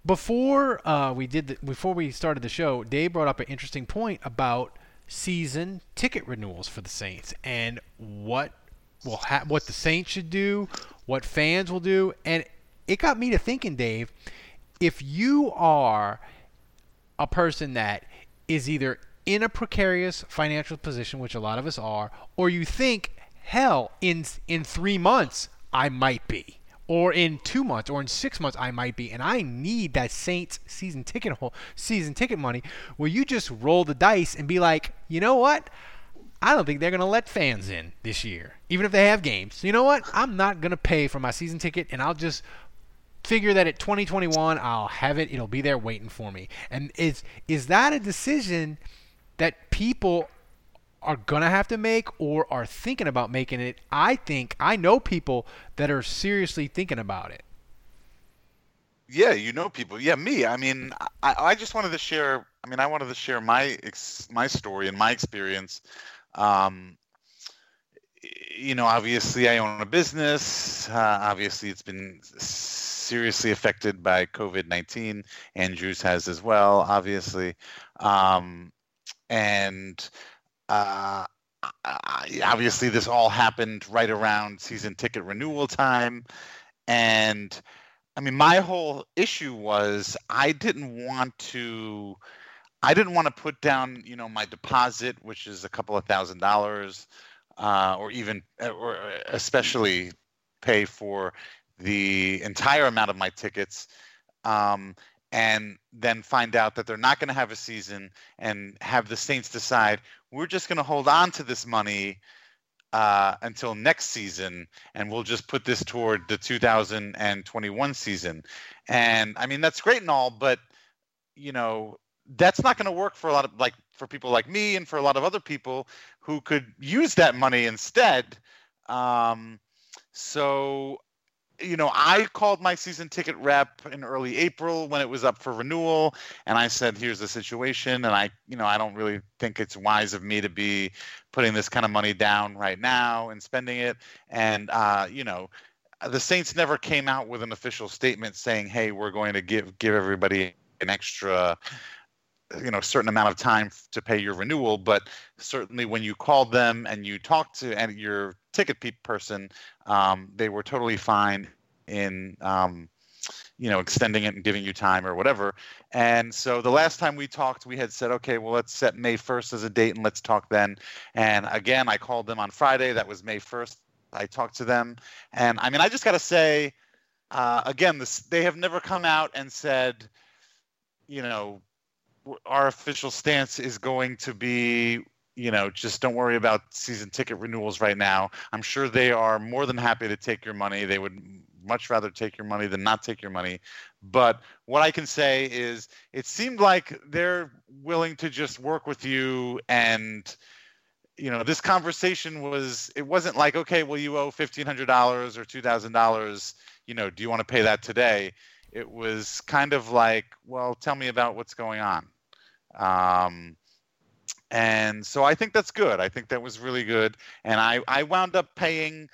before uh, we did the, before we started the show, Dave brought up an interesting point about season ticket renewals for the Saints and what will ha- what the Saints should do, what fans will do, and it got me to thinking, Dave, if you are a person that is either in a precarious financial position, which a lot of us are, or you think, hell, in in three months I might be or in two months or in six months I might be, and I need that Saints season ticket hole, season ticket money. Will you just roll the dice and be like, you know what? I don't think they're gonna let fans in this year, even if they have games. You know what? I'm not gonna pay for my season ticket, and I'll just figure that at 2021 I'll have it. It'll be there waiting for me. And is is that a decision that people are going to have to make or are thinking about making it. I think I know people that are seriously thinking about it. Yeah, you know people. Yeah, me. I mean, I, I just wanted to share. I mean, I wanted to share my ex, my story and my experience. Um, you know, obviously, I own a business. Uh, obviously, it's been seriously affected by COVID nineteen. Andrews has as well, obviously, um, and uh, obviously, this all happened right around season ticket renewal time. And I mean, my whole issue was I didn't want to. I didn't want to put down, you know, my deposit, which is a couple of thousand dollars, uh, or even, or especially pay for the entire amount of my tickets, um, and then find out that they're not going to have a season and have the Saints decide we're just going to hold on to this money uh, until next season, and we'll just put this toward the 2021 season. And I mean, that's great and all, but you know, that's not going to work for a lot of like for people like me and for a lot of other people who could use that money instead. Um, so you know, I called my season ticket rep in early April when it was up for renewal, and I said, "Here's the situation," and I, you know, I don't really think it's wise of me to be putting this kind of money down right now and spending it. And uh, you know, the Saints never came out with an official statement saying, "Hey, we're going to give give everybody an extra." you know certain amount of time to pay your renewal but certainly when you called them and you talked to and your ticket person um, they were totally fine in um, you know extending it and giving you time or whatever. And so the last time we talked we had said okay well let's set may 1st as a date and let's talk then. And again i called them on friday. That was may 1st i talked to them. And i mean i just got to say uh, again this, they have never come out and said you know our official stance is going to be you know just don't worry about season ticket renewals right now. I'm sure they are more than happy to take your money. They would much rather take your money than not take your money. But what i can say is it seemed like they're willing to just work with you and you know this conversation was it wasn't like okay well you owe $1500 or $2000 you know do you want to pay that today? It was kind of like, well, tell me about what's going on. Um, and so I think that's good. I think that was really good. And I, I wound up paying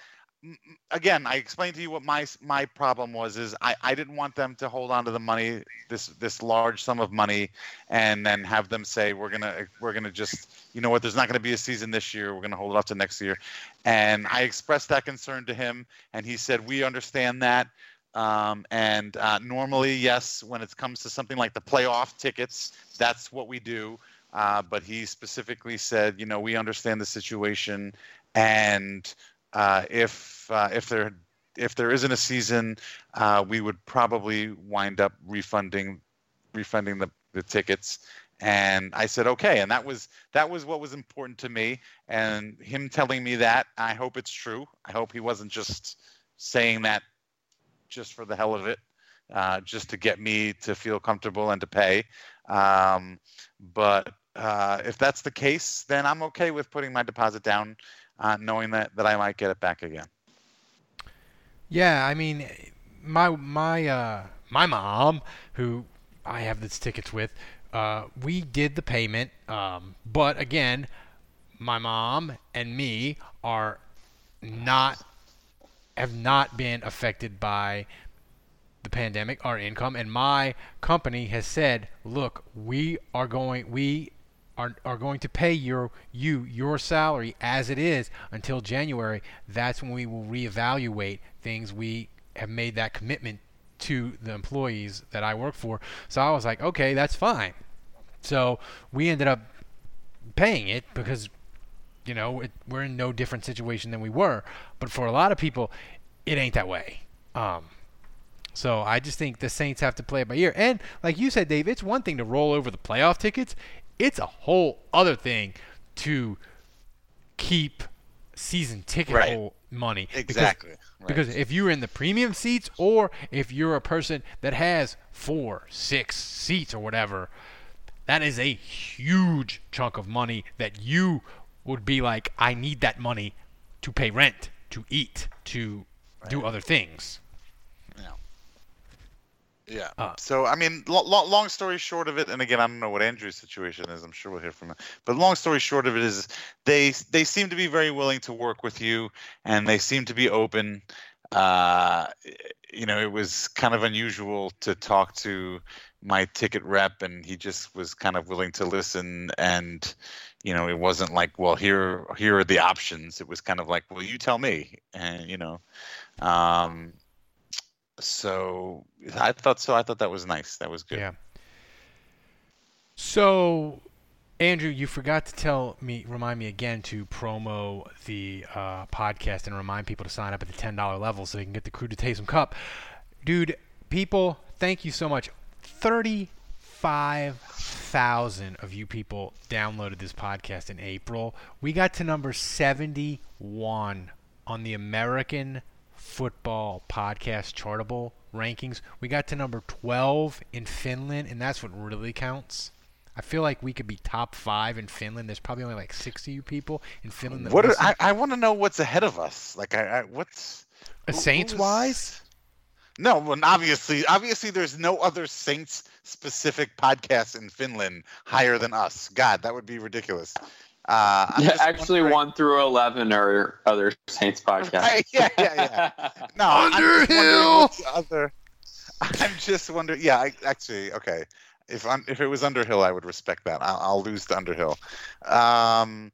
again, I explained to you what my my problem was is I, I didn't want them to hold on to the money, this this large sum of money, and then have them say we're gonna we're gonna just you know what, there's not gonna be a season this year, we're gonna hold it off to next year. And I expressed that concern to him and he said, We understand that. Um, and uh, normally, yes, when it comes to something like the playoff tickets, that's what we do. Uh, but he specifically said, you know, we understand the situation, and uh, if uh, if there if there isn't a season, uh, we would probably wind up refunding refunding the, the tickets. And I said, okay. And that was that was what was important to me. And him telling me that, I hope it's true. I hope he wasn't just saying that just for the hell of it, uh, just to get me to feel comfortable and to pay. Um, but uh, if that's the case, then I'm okay with putting my deposit down, uh, knowing that, that I might get it back again. Yeah, I mean, my my uh, my mom, who I have these tickets with, uh, we did the payment, um, but again, my mom and me are not have not been affected by the pandemic, our income, and my company has said, look, we are going, we are, are going to pay your you your salary as it is until January. That's when we will reevaluate things. We have made that commitment to the employees that I work for. So I was like, okay, that's fine. So we ended up paying it because you know, it, we're in no different situation than we were. But for a lot of people, it ain't that way. Um, so I just think the Saints have to play it by ear. And like you said, Dave, it's one thing to roll over the playoff tickets. It's a whole other thing to keep season ticket right. money. Exactly. Because, right. because if you're in the premium seats or if you're a person that has four, six seats or whatever, that is a huge chunk of money that you would be like, I need that money to pay rent, to eat, to right. do other things. Yeah. Uh, so I mean, lo- lo- long story short of it, and again, I don't know what Andrew's situation is. I'm sure we'll hear from him. But long story short of it is, they they seem to be very willing to work with you, and they seem to be open. Uh, you know, it was kind of unusual to talk to my ticket rep, and he just was kind of willing to listen and you know it wasn't like well here here are the options it was kind of like well you tell me and you know um so i thought so i thought that was nice. That was good. Yeah. So andrew you forgot to tell me remind me again to promo the uh, podcast and remind people to sign up at the $10 level so they can get the Krewe De Taysom Cup. Dude people thank you so much. 35 thousand of you people downloaded this podcast in April. We got to number seventy-one on the American Football Podcast Chartable rankings. We got to number twelve in Finland, and that's what really counts. I feel like we could be top five in Finland. There's probably only like sixty people in Finland. That What are. I, I want to know what's ahead of us. Like, I, I what's Uh, Saints wise? No, well, obviously, obviously, there's no other Saints specific podcast in Finland higher than us. God, that would be ridiculous. Uh, Yeah, just actually, one through eleven are other Saints podcasts. Right, yeah, yeah, yeah. No, I'm just wondering other. I'm just wondering. Yeah, I, actually, okay. If I'm if it was Underhill, I would respect that. I'll, I'll lose to Underhill. Um,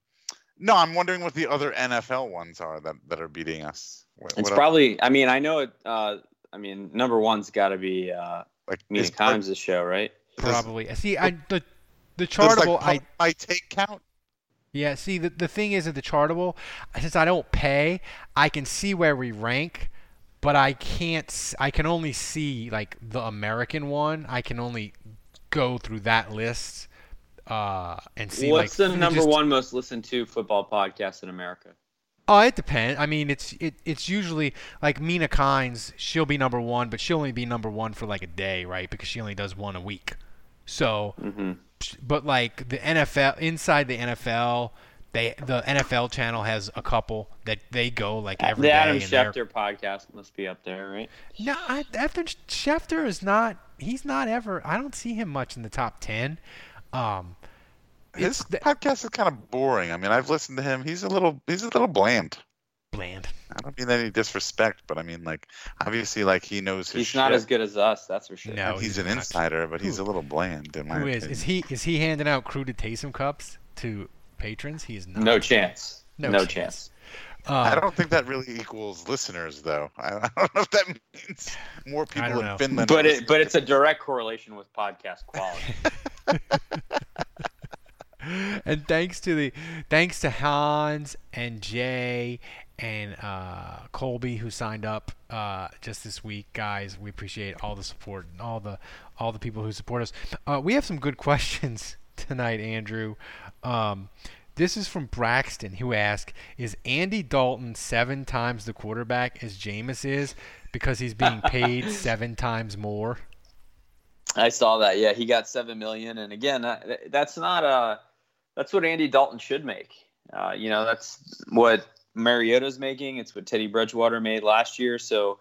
no, I'm wondering what the other NFL ones are that, that are beating us. What, It's what probably. I mean, I know it. Uh, I mean, number one's got to be uh, like Mina is- Kimes' show, right? Probably. See, I the the Does, like, chartable. I pump my take count. Yeah, see, the, the thing is at the chartable, since I don't pay, I can see where we rank, but I can't. I can only see like the American one. I can only go through that list uh, and see. What's like, the number just- one most listened to football podcast in America? Oh, it depends. I mean, it's it, it's usually like Mina Kimes. She'll be number one, but she'll only be number one for like a day, right? Because she only does one a week. So, Mm-hmm. But like the NFL inside the NFL, they the NFL channel has a couple that they go like every the day. Adam Schefter podcast must be up there, right? No, I, Adam Schefter is not. He's not ever. I don't see him much in the top ten. Um, His podcast is kind of boring. I mean, I've listened to him. He's a little he's a little bland. Bland. I don't mean any disrespect, but I mean like obviously like he knows his He's not as good as us, that's for sure. No, he's, he's an not. insider, but he's Who- a little bland in my who is opinion. is he? Is he handing out Krewe De Taysom cups to patrons? He is not. No chance. No, No chance. chance. I Um, don't think that really equals listeners, though. I, I don't know if that means more people don't in. Finland. But it but it's a direct correlation with podcast quality. and thanks to the thanks to Hans and Jay and uh, Colby who signed up uh, just this week, guys. We appreciate all the support and all the all the people who support us. Uh, we have some good questions tonight, Andrew. Um, this is from Braxton, who asked, "Is Andy Dalton seven times the quarterback as Jameis is because he's being paid seven times more?" I saw that. Yeah, he got seven million, and again, uh, that's not uh that's what Andy Dalton should make. Uh, you know, that's what Mariota's making. It's what Teddy Bridgewater made last year. So,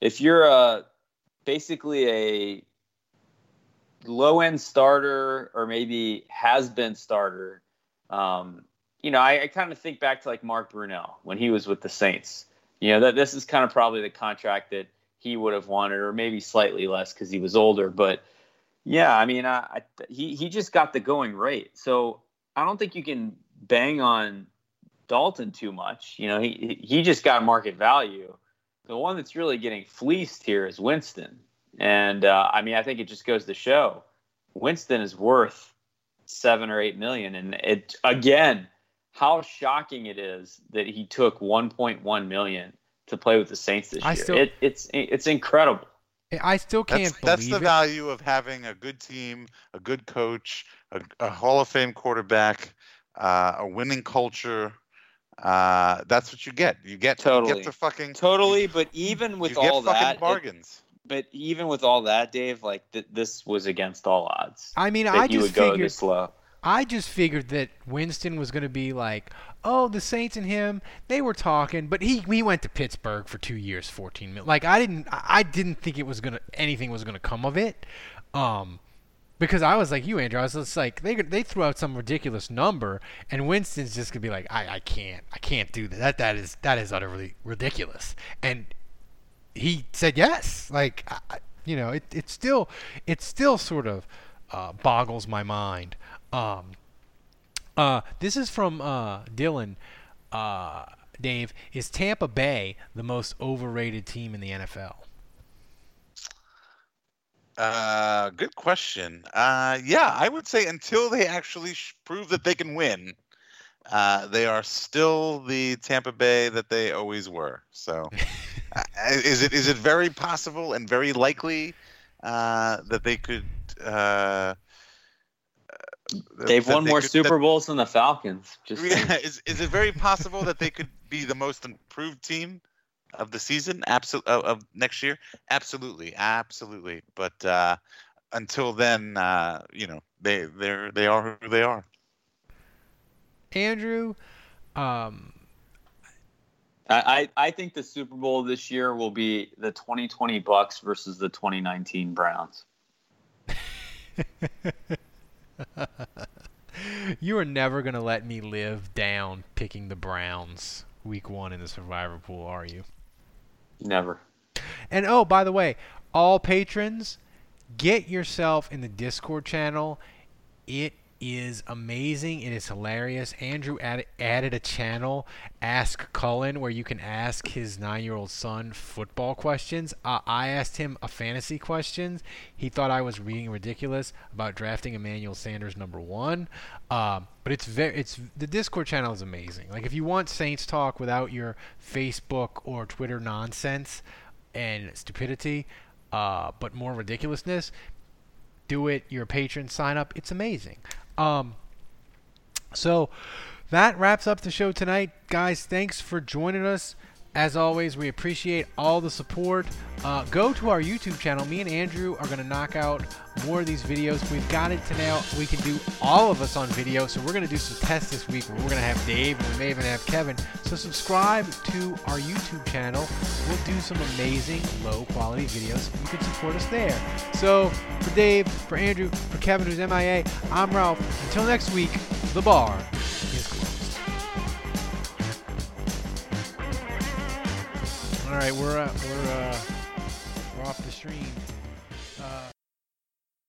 if you're uh basically a low end starter or maybe has been starter, um, you know, I, I kind of think back to like Mark Brunell when he was with the Saints. You know, that this is kind of probably the contract that he would have wanted, or maybe slightly less because he was older. But yeah, I mean, I, I, he he just got the going rate, so I don't think you can bang on Dalton too much. You know, he he just got market value. The one that's really getting fleeced here is Winston, and uh, I mean, I think it just goes to show Winston is worth seven or eight million, and it again, how shocking it is that he took 1.1 million to play with the Saints this I year. still- it, it's it's incredible. I still can't That's, that's the it. value of having a good team, a good coach, a, a Hall of Fame quarterback, uh, a winning culture. Uh, that's what you get. You get You Totally. get the fucking Totally, but even with you get all fucking that, it- bargains. but even with all that, Dave, like th- this was against all odds. I mean, I just would go figured this low. I just figured that Winston was going to be like, oh, the Saints and him, they were talking, but he we went to Pittsburgh for two years, fourteen million. Like I didn't, I I didn't think it was gonna anything was gonna come of it, um, because I was like you, Andrew. I was just like they they threw out some ridiculous number, and Winston's just gonna be like, I I can't, I can't do that. That that is that is utterly ridiculous, and he said yes. Like, I, you know, it it still it still sort of uh, boggles my mind. Um, uh, this is from uh, Dylan. Uh, Dave, is Tampa Bay the most overrated team in the NFL? Uh, good question. Uh, yeah, I would say until they actually sh- prove that they can win, uh, they are still the Tampa Bay that they always were. So, uh, is it is it very possible and very likely uh, that they could uh, They've won they more could- Super that- Bowls than the Falcons. Just Yeah, is is it very possible that they could be the most improved team of the season? Absolutely, of, of next year. Absolutely, absolutely. But uh, until then, uh, you know, they they they are who they are. Andrew, um, I, I I think the Super Bowl this year will be the 2020 Bucks versus the 2019 Browns. you are never gonna let me live down picking the Browns week one in the Survivor pool, are you? Never. And oh, by the way, all patrons, get yourself in the Discord channel. It is amazing. It is hilarious. Andrew added, added a channel, Ask Cullen, where you can ask his nine-year-old son football questions. Uh, I asked him a fantasy questions. He thought I was being ridiculous about drafting Emmanuel Sanders number one. Um, but it's very, it's the Discord channel is amazing. Like if you want Saints talk without your Facebook or Twitter nonsense and stupidity, uh, but more ridiculousness, do it. You're a patron. Sign up. It's amazing. Um, so that wraps up the show tonight, guys. Thanks for joining us. As always, we appreciate all the support. Uh, go to our YouTube channel. Me and Andrew are going to knock out more of these videos. We've got it to now. We can do all of us on video. So we're going to do some tests this week we're going to have Dave and we may even have Kevin. So subscribe to our YouTube channel. We'll do some amazing low quality videos. You can support us there. So for Dave, for Andrew, for Kevin who's MIA, I'm Ralph. Until next week, the bar All right, we're uh, we're uh, we're off the stream. Uh,